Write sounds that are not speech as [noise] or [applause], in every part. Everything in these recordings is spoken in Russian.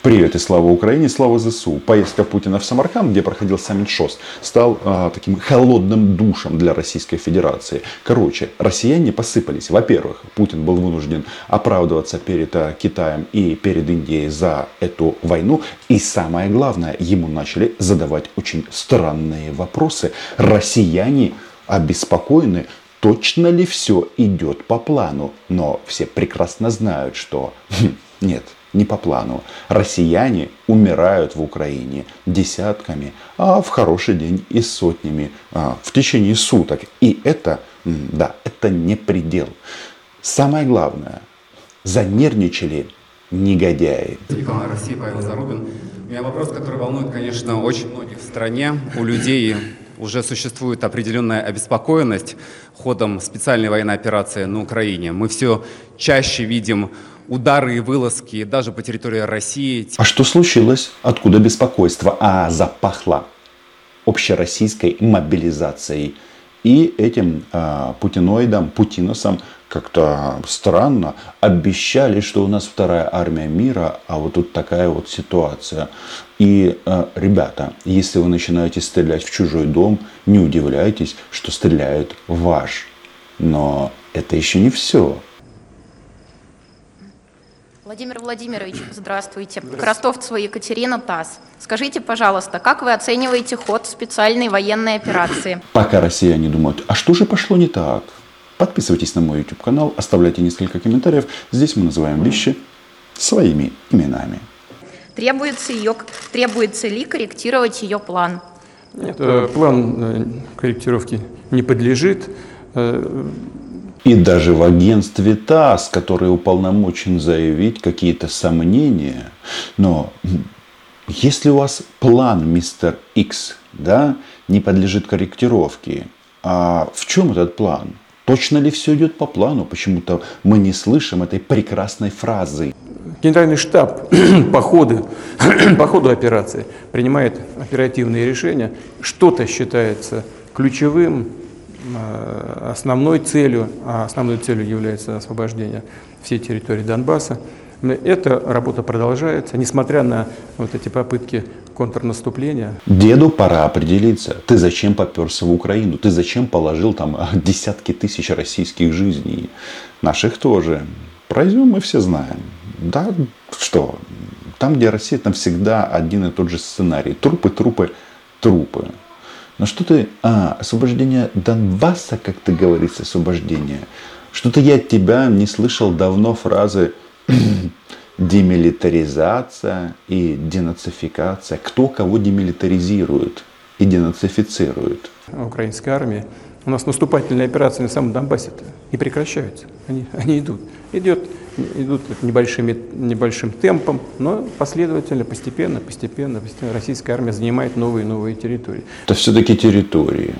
Привет и слава Украине, слава ЗСУ. Поездка Путина в Самарканд, где проходил саммит ШОС, стал а, таким холодным душем для Российской Федерации. Короче, россияне посыпались. Во-первых, Путин был вынужден оправдываться перед а, Китаем и перед Индией за эту войну. И самое главное, ему начали задавать очень странные вопросы. Россияне обеспокоены, точно ли все идет по плану. Но все прекрасно знают, что хм, нет, не по плану. Россияне умирают в Украине десятками, а в хороший день и сотнями а, в течение суток. И это, да, это не предел. Самое главное, занервничали негодяи. Телеканал России, Павел Зарубин. У меня вопрос, который волнует, конечно, очень многих в стране. У людей уже существует определенная обеспокоенность ходом специальной военной операции на Украине. Мы все чаще видим удары и вылазки даже по территории России. А что случилось? Откуда беспокойство? А запахло общероссийской мобилизацией. И этим э, путиноидам, путиносам как-то странно обещали, что у нас вторая армия мира, а вот тут такая вот ситуация. И, э, ребята, если вы начинаете стрелять в чужой дом, не удивляйтесь, что стреляют в ваш. Но это еще не все. Владимир Владимирович, здравствуйте. здравствуйте. Крастовцева Екатерина ТАСС. Скажите, пожалуйста, как вы оцениваете ход специальной военной операции? Пока россияне думают, а что же пошло не так? Подписывайтесь на мой YouTube канал, оставляйте несколько комментариев. Здесь мы называем вещи своими именами. Требуется, ее, требуется ли корректировать ее план? Нет, э, план э, корректировки не подлежит. И даже в агентстве ТАСС, который уполномочен заявить какие-то сомнения. Но если у вас план, мистер X, да, не подлежит корректировке, а в чем этот план? Точно ли все идет по плану? Почему-то мы не слышим этой прекрасной фразы. Генеральный штаб [clears throat] по ходу, [clears throat] по ходу операции принимает оперативные решения. Что-то считается ключевым, основной целью, а основной целью является освобождение всей территории Донбасса. Эта работа продолжается, несмотря на вот эти попытки контрнаступления. Деду пора определиться. Ты зачем поперся в Украину? Ты зачем положил там десятки тысяч российских жизней? Наших тоже. Пройдем мы все знаем. Да, что? Там, где Россия, там всегда один и тот же сценарий. Трупы, трупы, трупы. Но что ты... А, освобождение Донбасса, как ты говоришь, освобождение. Что-то я от тебя не слышал давно фразы [clears throat] демилитаризация и денацификация. Кто кого демилитаризирует и денацифицирует? Украинская армия. У нас наступательные операции на самом Донбассе не прекращаются. Они, они идут. Идет идут небольшими, небольшим темпом, но последовательно, постепенно, постепенно, постепенно российская армия занимает новые и новые территории. Это все-таки территории.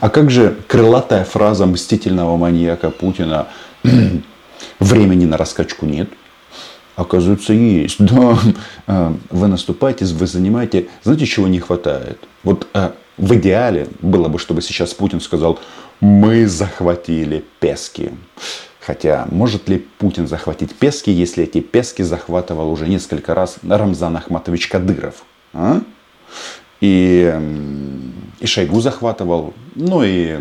А как же крылатая фраза мстительного маньяка Путина [clears throat] «времени на раскачку нет»? Оказывается, есть. [laughs] Да, а, вы наступаете, вы занимаете. Знаете, чего не хватает? Вот а, в идеале было бы, чтобы сейчас Путин сказал, мы захватили Пески. Хотя, может ли Путин захватить Пески, если эти Пески захватывал уже несколько раз Рамзан Ахматович Кадыров? А? И, и Шойгу захватывал, ну и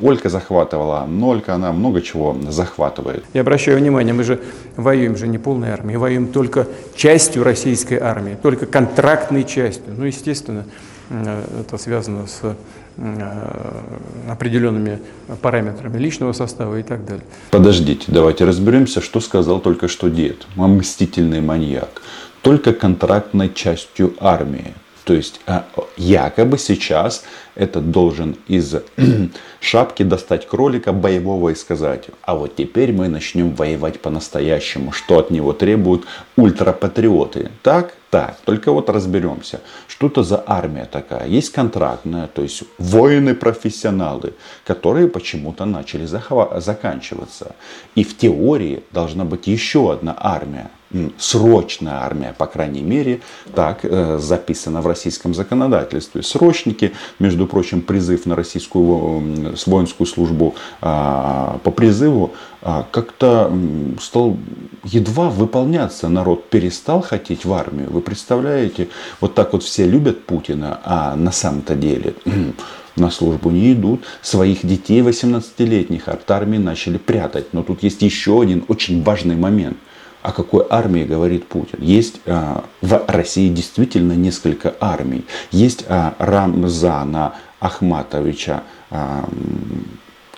Олька захватывала. Но Олька, она много чего захватывает. Я обращаю внимание, мы же воюем же не полной армией, воюем только частью российской армии, только контрактной частью. Ну, естественно, это связано с определенными параметрами личного состава и так далее. Подождите, давайте разберемся, что сказал только что дед, мстительный маньяк. Только контрактной частью армии. То есть а, якобы сейчас этот должен из [clears throat] шапки достать кролика боевого и сказать, а вот теперь мы начнем воевать по-настоящему, что от него требуют ультрапатриоты. Так? Так, только вот разберемся, что это за армия такая. Есть контрактная, то есть воины-профессионалы, которые почему-то начали заканчиваться. И в теории должна быть еще одна армия срочная армия, по крайней мере, так э, записано в российском законодательстве. Срочники, между прочим, призыв на российскую воинскую службу а, по призыву а, как-то стал едва выполняться. Народ перестал хотеть в армию. Вы представляете, вот так вот все любят Путина, а на самом-то деле на службу не идут. Своих детей 18-летних от армии начали прятать. Но тут есть еще один очень важный момент. О какой армии говорит Путин? Есть а, в России действительно несколько армий. Есть а, Рамзана Ахматовича а,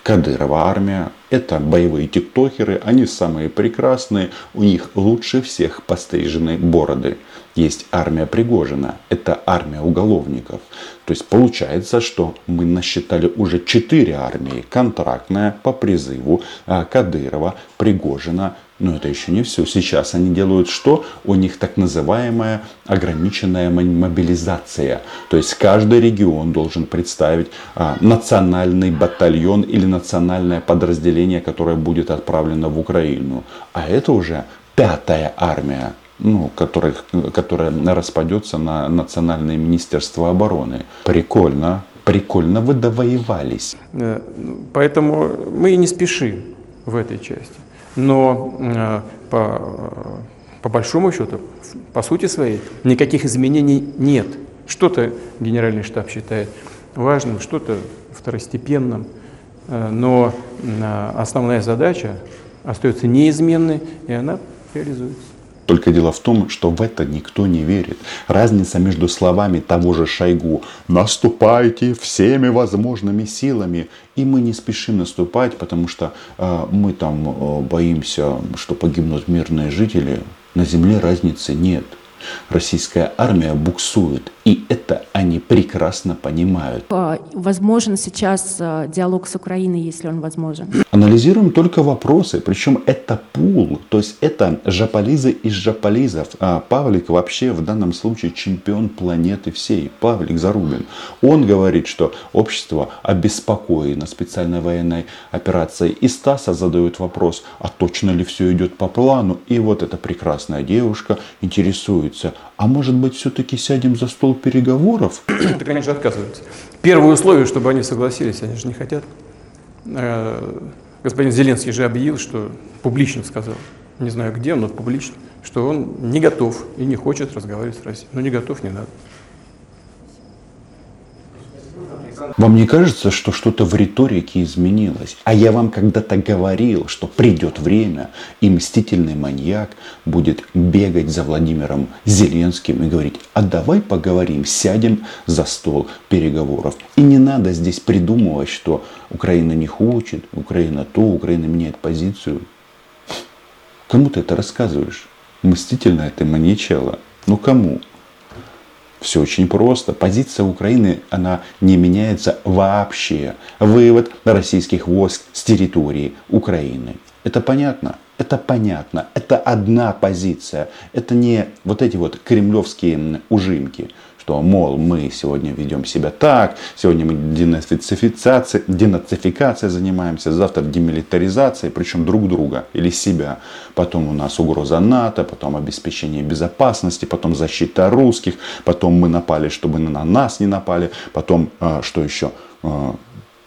Кадырова армия. Это боевые тиктокеры, они самые прекрасные, у них лучше всех пострижены бороды. Есть армия Пригожина, это армия уголовников. То есть получается, что мы насчитали уже четыре армии. Контрактная по призыву а, Кадырова, Пригожина, но это еще не все. Сейчас они делают что? У них так называемая ограниченная мобилизация. То есть каждый регион должен представить а, национальный батальон или национальное подразделение, которое будет отправлено в Украину. А это уже пятая армия ну, которая, которая распадется на Национальное министерство обороны. Прикольно, прикольно вы довоевались. Э, поэтому мы и не спешим в этой части. Но э, по, по большому счету, по сути своей, никаких изменений нет. Что-то генеральный штаб считает важным, что-то второстепенным, э, но э, основная задача остается неизменной, и она реализуется. Только дело в том, что в это никто не верит. Разница между словами того же Шойгу «наступайте всеми возможными силами» и мы не спешим наступать, потому что э, мы там э, боимся, что погибнут мирные жители. На земле разницы нет. Российская армия буксует, и это они прекрасно понимают. А, возможен сейчас а, диалог с Украиной, если он возможен? Анализируем только вопросы, причем это пул, то есть это жаполизы из жаполизов. А Павлик вообще в данном случае чемпион планеты всей, Павлик Зарубин. Он говорит, что общество обеспокоено специальной военной операцией. И Стаса задают вопрос, а точно ли все идет по плану? И вот эта прекрасная девушка интересуется, а может быть все-таки сядем за стол переговоров? Так они же отказываются. Первое условие, чтобы они согласились, они же не хотят. Э, господин Зеленский же объявил, что публично сказал, не знаю где, но публично, что он не готов и не хочет разговаривать с Россией. Но не готов, не надо. Вам не кажется, что что-то в риторике изменилось? А я вам когда-то говорил, что придет время, и мстительный маньяк будет бегать за Владимиром Зеленским и говорить, а давай поговорим, сядем за стол переговоров. И не надо здесь придумывать, что Украина не хочет, Украина то, Украина меняет позицию. Кому ты это рассказываешь? Мстительно это маньячело. Ну кому? Все очень просто. Позиция Украины, она не меняется вообще. Вывод российских войск с территории Украины. Это понятно? Это понятно. Это одна позиция. Это не вот эти вот кремлевские ужимки что, мол, мы сегодня ведем себя так, сегодня мы денацификацией, занимаемся, завтра демилитаризацией, причем друг друга или себя. Потом у нас угроза НАТО, потом обеспечение безопасности, потом защита русских, потом мы напали, чтобы на нас не напали, потом, а, что еще? А,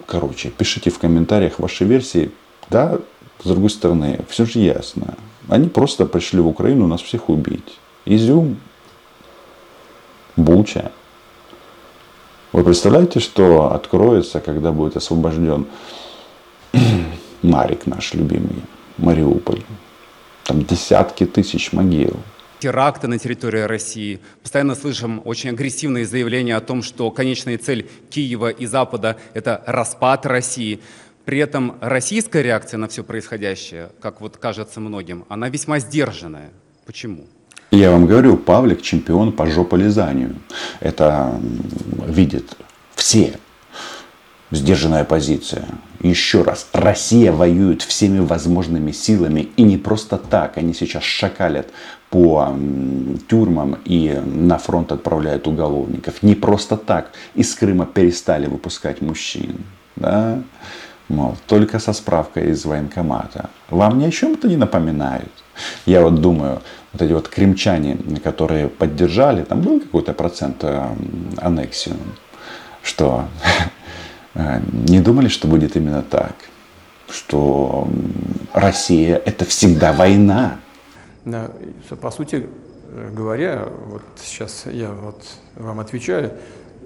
короче, пишите в комментариях ваши версии, да, с другой стороны, все же ясно. Они просто пришли в Украину нас всех убить. Изюм Буча. Вы представляете, что откроется, когда будет освобожден [clears throat] Марик наш любимый, Мариуполь. Там десятки тысяч могил. Теракты на территории России. Постоянно слышим очень агрессивные заявления о том, что конечная цель Киева и Запада – это распад России. При этом российская реакция на все происходящее, как вот кажется многим, она весьма сдержанная. Почему? Я вам говорю, Павлик чемпион по жополизанию. Это видят все. Сдержанная позиция. Еще раз, Россия воюет всеми возможными силами. И не просто так. Они сейчас шакалят по тюрьмам и на фронт отправляют уголовников. Не просто так. Из Крыма перестали выпускать мужчин. Да? Мол, только со справкой из военкомата. Вам ни о чем-то не напоминают. Я вот думаю, вот эти вот кремчане, которые поддержали, там был какой-то процент э, аннексию, что [laughs] э, не думали, что будет именно так, что Россия это всегда война. Да, по сути говоря, вот сейчас я вот вам отвечаю,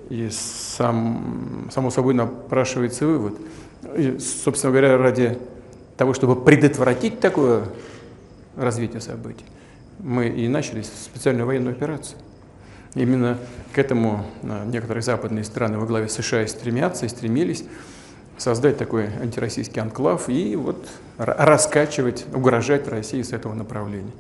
и сам, само собой напрашивается вывод. И, собственно говоря, ради того, чтобы предотвратить такое развитие событий, мы и начали специальную военную операцию. Именно к этому а, некоторые западные страны во главе США стремятся и стремились создать такой антироссийский анклав и вот раскачивать, угрожать России с этого направления.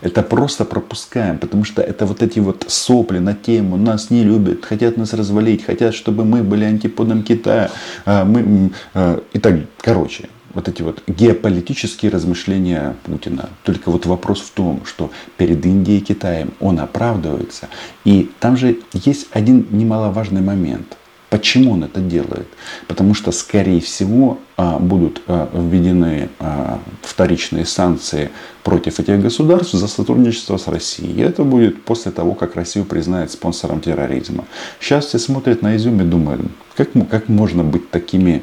Это просто пропускаем, потому что это вот эти вот сопли на тему «нас не любят, хотят нас развалить, хотят, чтобы мы были антиподом Китая». А, мы, а, и так, короче, вот эти вот геополитические размышления Путина. Только вот вопрос в том, что перед Индией и Китаем он оправдывается. И там же есть один немаловажный момент. Почему он это делает? Потому что, скорее всего, а, будут а, введены а, вторичные санкции против этих государств за сотрудничество с Россией. И это будет после того, как Россию признает спонсором терроризма. Сейчас все смотрят на изюм и думают, как, как можно быть такими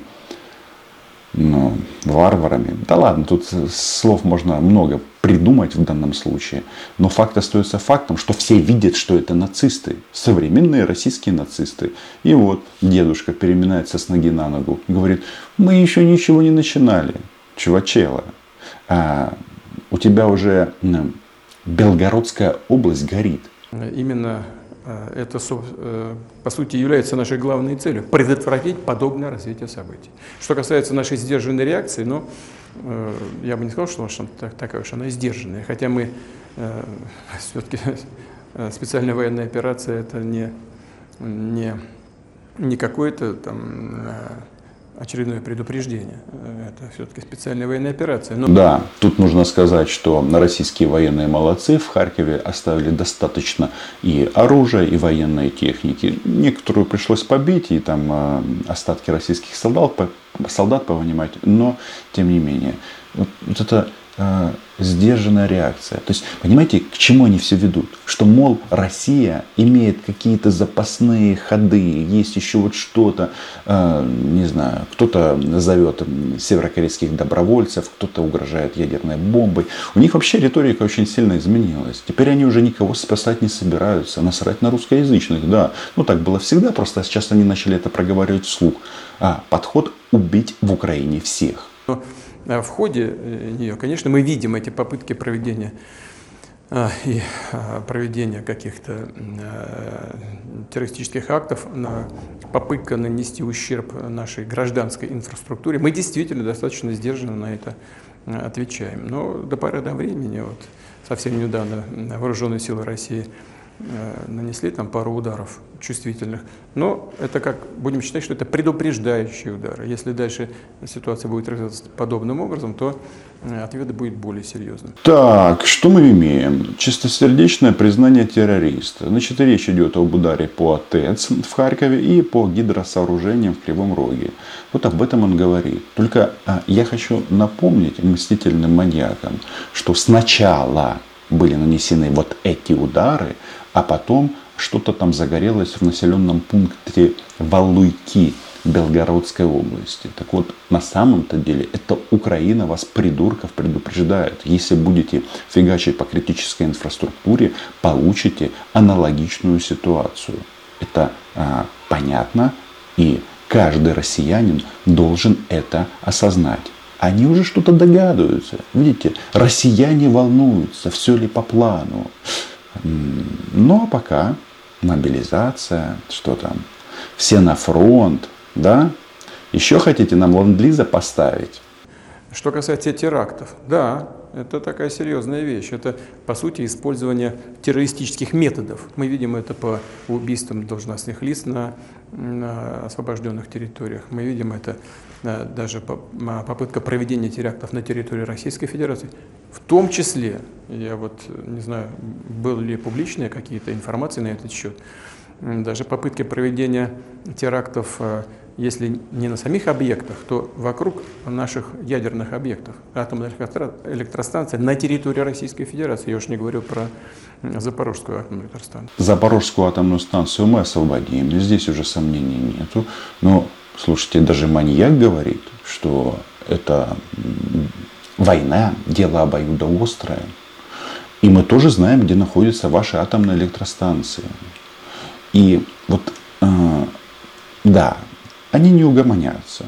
ну, варварами. Да ладно, тут слов можно много придумать в данном случае. Но факт остается фактом, что все видят, что это нацисты. Современные российские нацисты. И вот дедушка переминается с ноги на ногу. Говорит, мы еще ничего не начинали. Чувачела. А, у тебя уже Белгородская область горит. Именно это, э, по сути, является нашей главной целью – предотвратить подобное развитие событий. Что касается нашей сдержанной реакции, ну, э, я бы не сказал, что она такая уж она сдержанная, хотя мы [laughs] все-таки специальная военная операция – это не, не, не какое-то там очередное предупреждение. Это все-таки специальная военная операция. Но... Да, тут нужно сказать, что российские военные молодцы в Харькове оставили достаточно и оружия, и военной техники. Некоторую пришлось побить, и там э, остатки российских солдат, солдат повынимать, но тем не менее. Вот это э, сдержанная реакция. То есть, понимаете, к чему они все ведут? Что, мол, Россия имеет какие-то запасные ходы, есть еще вот что-то, э, не знаю, кто-то зовет северокорейских добровольцев, кто-то угрожает ядерной бомбой. У них вообще риторика очень сильно изменилась. Теперь они уже никого спасать не собираются, насрать на русскоязычных, да. Ну, так было всегда, просто сейчас они начали это проговаривать вслух. А подход убить в Украине всех. Э, в ходе э, нее, конечно, мы видим эти попытки проведения э, и проведения каких-то террористических актов, попытка нанести ущерб нашей гражданской инфраструктуре. Мы действительно достаточно сдержанно на это отвечаем. Но до поры до времени, вот совсем недавно вооруженные силы России Э, нанесли там пару ударов чувствительных. Но это как, будем считать, что это предупреждающие удары. Если дальше ситуация будет развиваться подобным образом, то э, ответ будет более серьезным. Так, что мы имеем? Чистосердечное признание террориста. Значит, речь идет об ударе по ТЭЦ в Харькове и по гидросооружениям в Кривом Роге. Вот об этом он говорит. Только а, я хочу напомнить мстительным маньякам, что сначала были нанесены вот эти удары, а потом что-то там загорелось в населенном пункте Валуйки Белгородской области. Так вот, на самом-то деле, это Украина вас, придурков, предупреждает. Если будете фигачить по критической инфраструктуре, получите аналогичную ситуацию. Это а, понятно, и каждый россиянин должен это осознать. Они уже что-то догадываются. Видите, россияне волнуются, все ли по плану. Ну а пока мобилизация, что там, все на фронт, да? Еще хотите нам ленд поставить? Что касается терактов, да, это такая серьезная вещь. Это, по сути, использование террористических методов. Мы видим это по убийствам должностных лиц на, на освобожденных территориях. Мы видим это э, даже по, попытка проведения терактов на территории Российской Федерации. В том числе, я вот не знаю, были ли публичные какие-то информации на этот счет, даже попытки проведения терактов э, если не на самих объектах, то вокруг наших ядерных объектов, атомных электро- электростанций на территории Российской Федерации. Я уж не говорю про Запорожскую атомную электростанцию. Запорожскую атомную станцию мы освободим. Здесь уже сомнений нету. Но, слушайте, даже маньяк говорит, что это война, дело обоюдоострое. И мы тоже знаем, где находятся ваши атомные электростанции. И вот, э, да, они не угомонятся.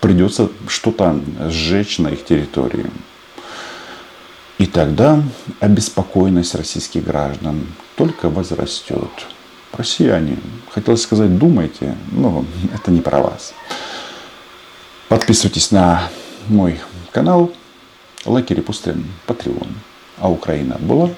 Придется что-то сжечь на их территории. И тогда обеспокоенность российских граждан только возрастет. Россияне, хотелось сказать, думайте, но [laughs] это не про вас. Подписывайтесь на мой канал, лайки, репосты, Patreon. А Украина была,